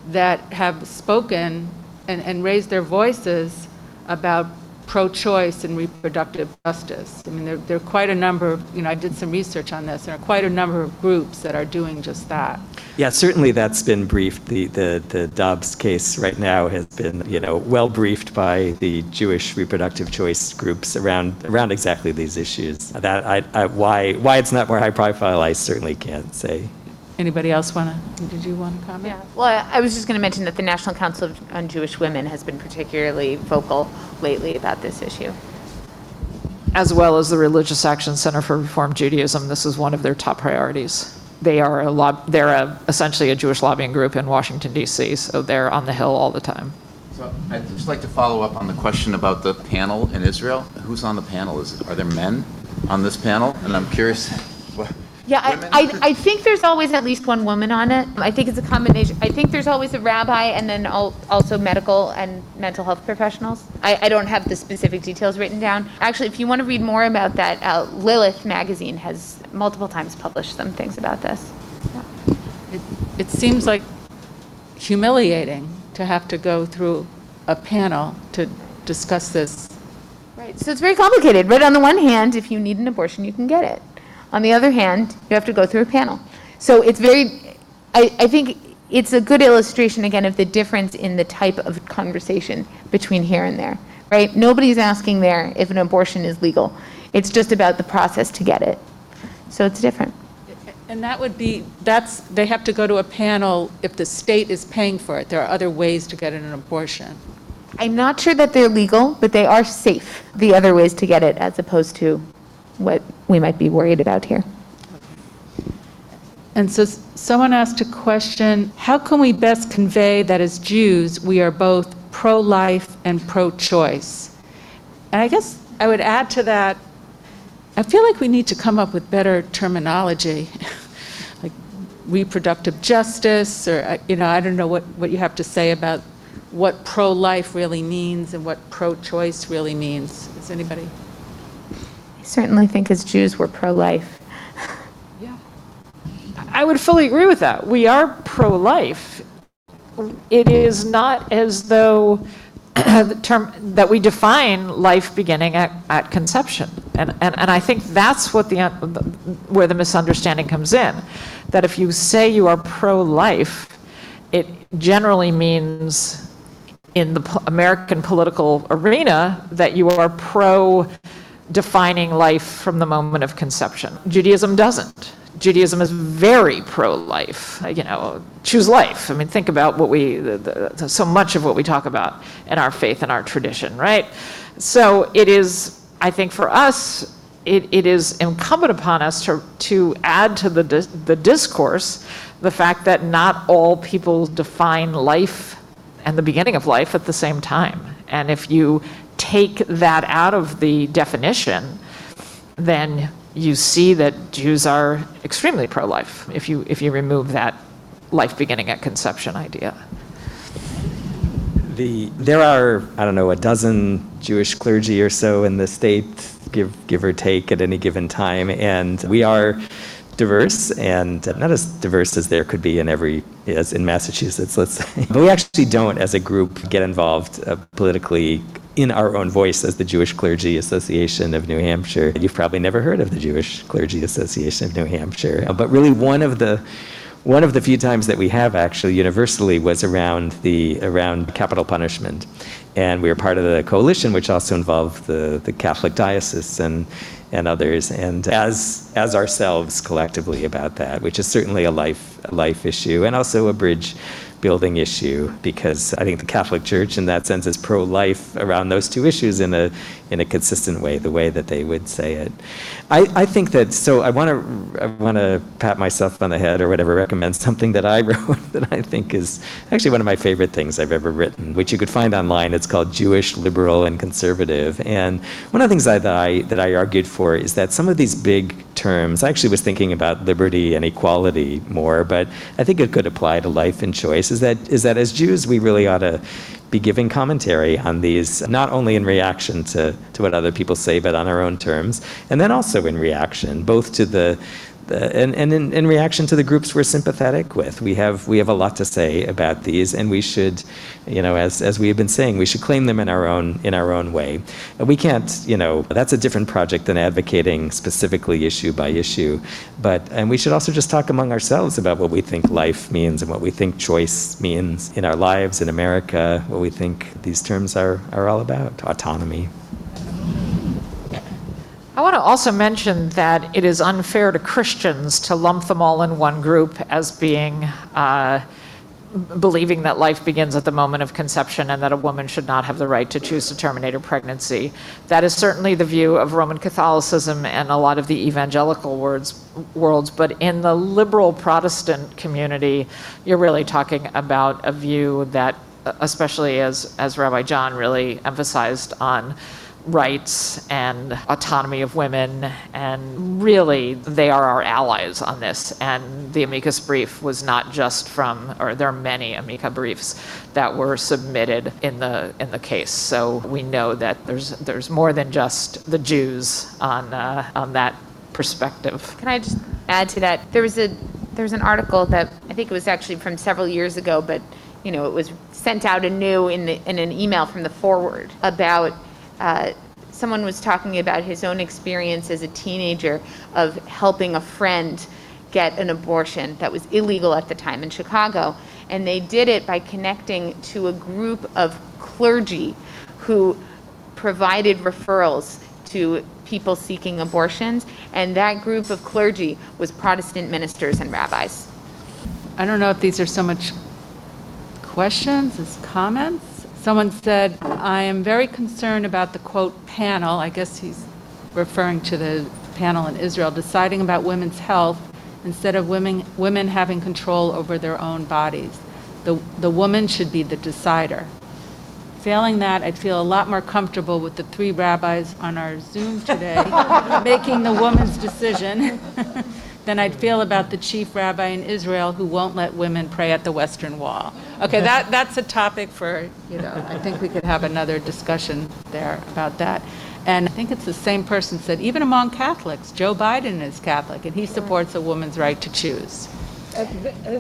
that have spoken and, and raised their voices about pro-choice and reproductive justice. I mean, there, there are quite a number, of you know, I did some research on this, there are quite a number of groups that are doing just that. Yeah, certainly that's been briefed. The, the, the Dobbs case right now has been, you know, well briefed by the Jewish reproductive choice groups around, around exactly these issues. That, I, I, why, why it's not more high profile, I certainly can't say. Anybody else want to, did you want to comment? Yeah, well, I I was just going to mention that the National Council of- on Jewish Women has been particularly vocal lately about this issue. As well as the Religious Action Center for Reform Judaism, this is one of their top priorities. They are a lob, they're a, essentially a Jewish lobbying group in Washington DC, so they're on the Hill all the time. So I'd just like to follow up on the question about the panel in Israel. Who's on the panel? Is, are there men on this panel? And I'm curious, what- Yeah, I, I, I think there's always at least one woman on it. I think it's a combination, I think there's always a rabbi and then al- also medical and mental health professionals. I, I don't have the specific details written down. Actually, if you want to read more about that, uh, Lilith magazine has multiple times published some things about this. It- It seems like humiliating to have to go through a panel to discuss this. Right, so it's very complicated. Right on the one hand, if you need an abortion, you can get it. On the other hand, you have to go through a panel. So it's very, I, I think it's a good illustration, again, of the difference in the type of conversation between here and there, right? Nobody's asking there if an abortion is legal. It's just about the process to get it. So it's different. And that would be, that's, they have to go to a panel if the state is paying for it. There are other ways to get an abortion. I'm not sure that they're legal, but they are safe, the other ways to get it, as opposed to what we might be worried about here. And so someone asked a question, how can we best convey that as Jews, we are both pro-life and pro-choice? And I guess I would add to that, I feel like we need to come up with better terminology, like reproductive justice, or, uh, you know, I don't know what, what you have to say about what pro-life really means and what pro-choice really means. Does anybody? I certainly think as Jews, we're pro-life. Yeah. I would fully agree with that. We are pro-life. It is not as though the term, that we define life beginning at, at conception. And, and, and I think that's what the, where the misunderstanding comes in. That if you say you are pro-life, it generally means in the American political arena that you are pro defining life from the moment of conception. Judaism doesn't. Judaism is very pro-life. You know, choose life. I mean, think about what we, the, the, so much of what we talk about in our faith and our tradition, right? So it is, I think, for us, it, it is incumbent upon us to, to add to the, the discourse the fact that not all people define life and the beginning of life at the same time. And if you take that out of the definition, then you see that Jews are extremely pro-life if you, if you remove that life beginning at conception idea. The, there are, I don't know, a dozen Jewish clergy or so in the state, give, give or take at any given time, and we are diverse and not as diverse as there could be in every, as in Massachusetts, let's say. But we actually don't, as a group, get involved uh, politically in our own voice as the Jewish Clergy Association of New Hampshire. You've probably never heard of the Jewish Clergy Association of New Hampshire, uh, but really one of the one of the few times that we have actually universally was around the around capital punishment, and we were part of the coalition, which also involved the the Catholic diocese and and others, and as as ourselves collectively about that, which is certainly a life a life issue and also a bridge building issue because I think the Catholic Church in that sense is pro-life around those two issues in a in a consistent way, the way that they would say it. I, I think that, so I want to, I want to pat myself on the head or whatever, recommend something that I wrote that I think is actually one of my favorite things I've ever written, which you could find online. It's called Jewish, Liberal, and Conservative. And one of the things that I, that I argued for is that some of these big terms, I actually was thinking about liberty and equality more, but I think it could apply to life and choice, is that, is that as Jews, we really ought to be giving commentary on these, not only in reaction to, to what other people say, but on our own terms, and then also in reaction, both to the, Uh, and, and in, in reaction to the groups we're sympathetic with. We have, we have a lot to say about these, and we should, you know, as, as we have been saying, we should claim them in our own, in our own way. We can't, you know, that's a different project than advocating specifically issue by issue. But, and we should also just talk among ourselves about what we think life means and what we think choice means in our lives in America, what we think these terms are, are all about, autonomy. I want to also mention that it is unfair to Christians to lump them all in one group as being uh, believing that life begins at the moment of conception and that a woman should not have the right to choose to terminate her pregnancy. That is certainly the view of Roman Catholicism and a lot of the evangelical words, worlds, but in the liberal Protestant community, you're really talking about a view that, especially as, as Rabbi Jon really emphasized on rights and autonomy of women, and really they are our allies on this. And the amicus brief was not just from, or there are many amica briefs that were submitted in the in the case. So we know that there's there's more than just the Jews on uh, on that perspective. Can I just add to that? There was a there was an article that I think it was actually from several years ago, but you know it was sent out anew in the, in an email from the Forward about uh, someone was talking about his own experience as a teenager of helping a friend get an abortion that was illegal at the time in Chicago, and they did it by connecting to a group of clergy who provided referrals to people seeking abortions, and that group of clergy was Protestant ministers and rabbis. I don't know if these are so much questions as comments. Someone said, I am very concerned about the quote panel, I guess he's referring to the panel in Israel, deciding about women's health instead of women, women having control over their own bodies. The, the woman should be the decider. Failing that, I'd feel a lot more comfortable with the three rabbis on our Zoom today making the woman's decision than I'd feel about the chief rabbi in Israel who won't let women pray at the Western Wall. Okay, that, that's a topic for, you know, I think we could have another discussion there about that. And I think it's the same person said, even among Catholics, Joe Biden is Catholic, and he supports a woman's right to choose.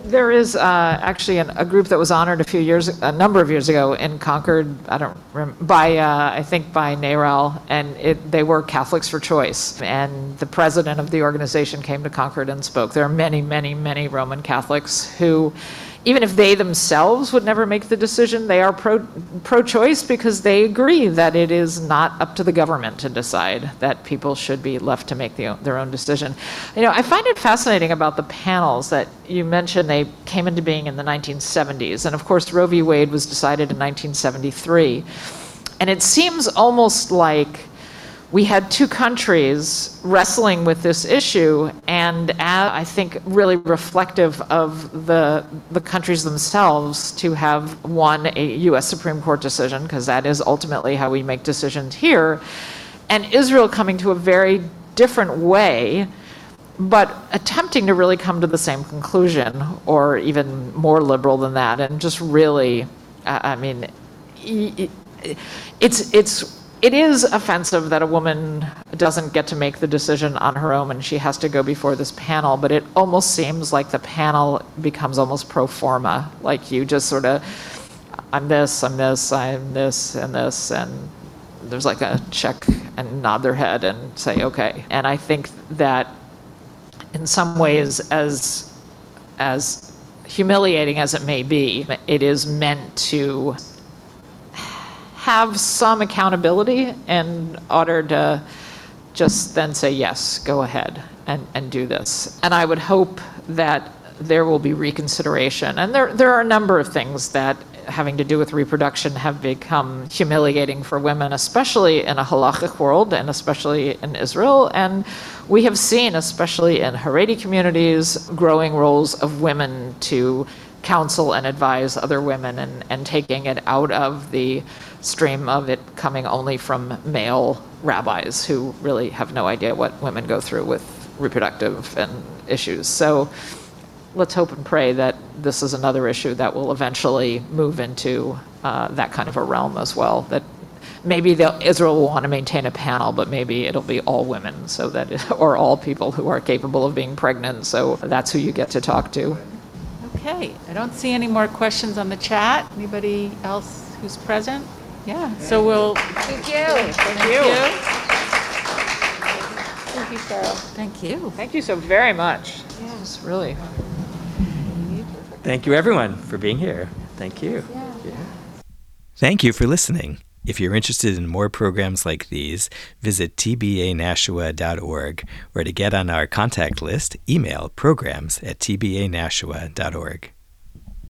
There is uh, actually an, a group that was honored a few years, a number of years ago in Concord. I don't remember by uh, I think by NARAL, and it, they were Catholics for Choice. And the president of the organization came to Concord and spoke. There are many, many, many Roman Catholics who even if they themselves would never make the decision, they are pro, pro-choice because they agree that it is not up to the government to decide that people should be left to make the, their own decision. You know, I find it fascinating about the panels that you mentioned they came into being in the 1970s, and of course Roe v. Wade was decided in 1973, and it seems almost like we had two countries wrestling with this issue, and I think really reflective of the the countries themselves to have won a U.S. Supreme Court decision, because that is ultimately how we make decisions here, and Israel coming to a very different way, but attempting to really come to the same conclusion, or even more liberal than that, and just really, I mean, it's it's it is offensive that a woman doesn't get to make the decision on her own and she has to go before this panel, but it almost seems like the panel becomes almost pro forma. Like you just sort of, I'm this, I'm this, I'm this, and this, and there's like a check and nod their head and say, okay. And I think that in some ways, as, as humiliating as it may be, it is meant to have some accountability in order to just then say, yes, go ahead and, and do this. And I would hope that there will be reconsideration. And there, there are a number of things that having to do with reproduction have become humiliating for women, especially in a halachic world and especially in Israel. And we have seen, especially in Haredi communities, growing roles of women to counsel and advise other women and, and taking it out of the stream of it coming only from male rabbis who really have no idea what women go through with reproductive and issues. So let's hope and pray that this is another issue that will eventually move into uh, that kind of a realm as well. That maybe Israel will want to maintain a panel, but maybe it'll be all women, so that or all people who are capable of being pregnant. So that's who you get to talk to. Okay, I don't see any more questions on the chat. Anybody else who's present? Yeah, so we'll, Thank you. thank you. Thank you, Cheryl. Thank you. Thank you so very much. Yes, really. Thank you, everyone, for being here. Thank you. Thank you for listening. If you're interested in more programs like these, visit tbanashua.org, or to get on our contact list, email programs at tbanashua.org.